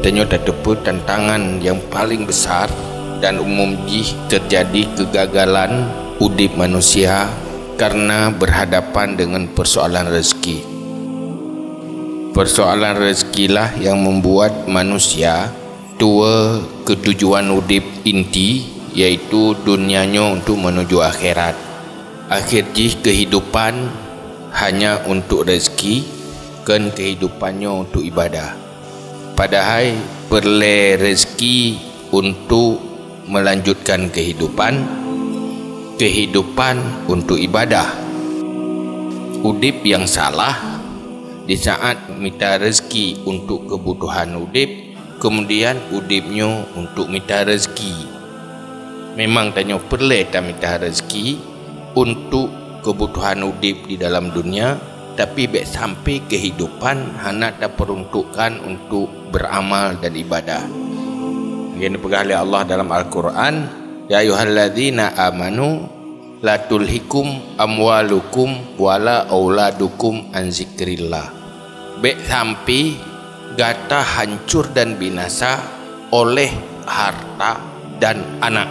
Tanya tetepa tantangan yang paling besar dan umum jih terjadi kegagalan udip manusia karena berhadapan dengan persoalan rezeki. Persoalan rezekilah yang membuat manusia tua ketujuan udip inti iaitu dunianya untuk menuju akhirat. Akhir jih kehidupan hanya untuk rezeki kan kehidupannya untuk ibadah. Padahal perle rezeki untuk melanjutkan kehidupan kehidupan untuk ibadah. Udip yang salah di saat minta rezeki untuk kebutuhan udip kemudian udipnya untuk minta rezeki memang tanya perlu tak minta rezeki untuk kebutuhan udip di dalam dunia tapi baik sampai kehidupan hanya tak peruntukkan untuk beramal dan ibadah yang dipegang Allah dalam Al-Quran Ya ayuhalladzina amanu la tulhikum amwalukum wala auladukum an zikrillah baik sampai gata hancur dan binasa oleh harta dan anak.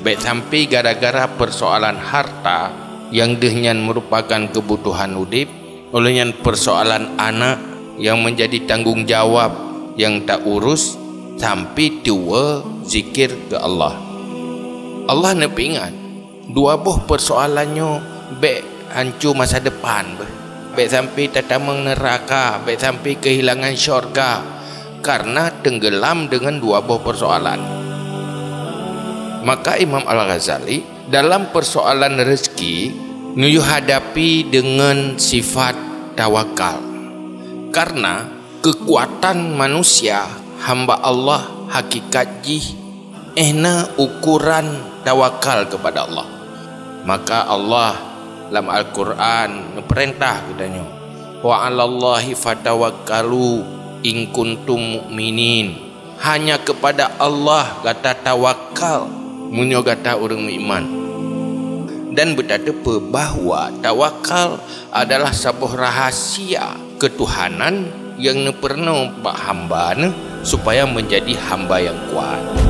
Baik sampai gara-gara persoalan harta yang dengan merupakan kebutuhan udip, olehnya persoalan anak yang menjadi tanggungjawab yang tak urus sampai tua zikir ke Allah. Allah nak ingat dua buah persoalannya baik hancur masa depan. Baik sampai tatamang neraka baik sampai kehilangan syurga karena tenggelam dengan dua buah persoalan maka Imam Al-Ghazali dalam persoalan rezeki nuyu hadapi dengan sifat tawakal. Karena kekuatan manusia hamba Allah hakikat jih ehna ukuran tawakal kepada Allah. Maka Allah dalam Al-Quran perintah katanya wa 'alallahi fatawakkalu in kuntum mu'minin. Hanya kepada Allah kata tawakal munyo kata orang iman dan berkata bahawa tawakal adalah sebuah rahasia ketuhanan yang pernah hamba supaya menjadi hamba yang kuat.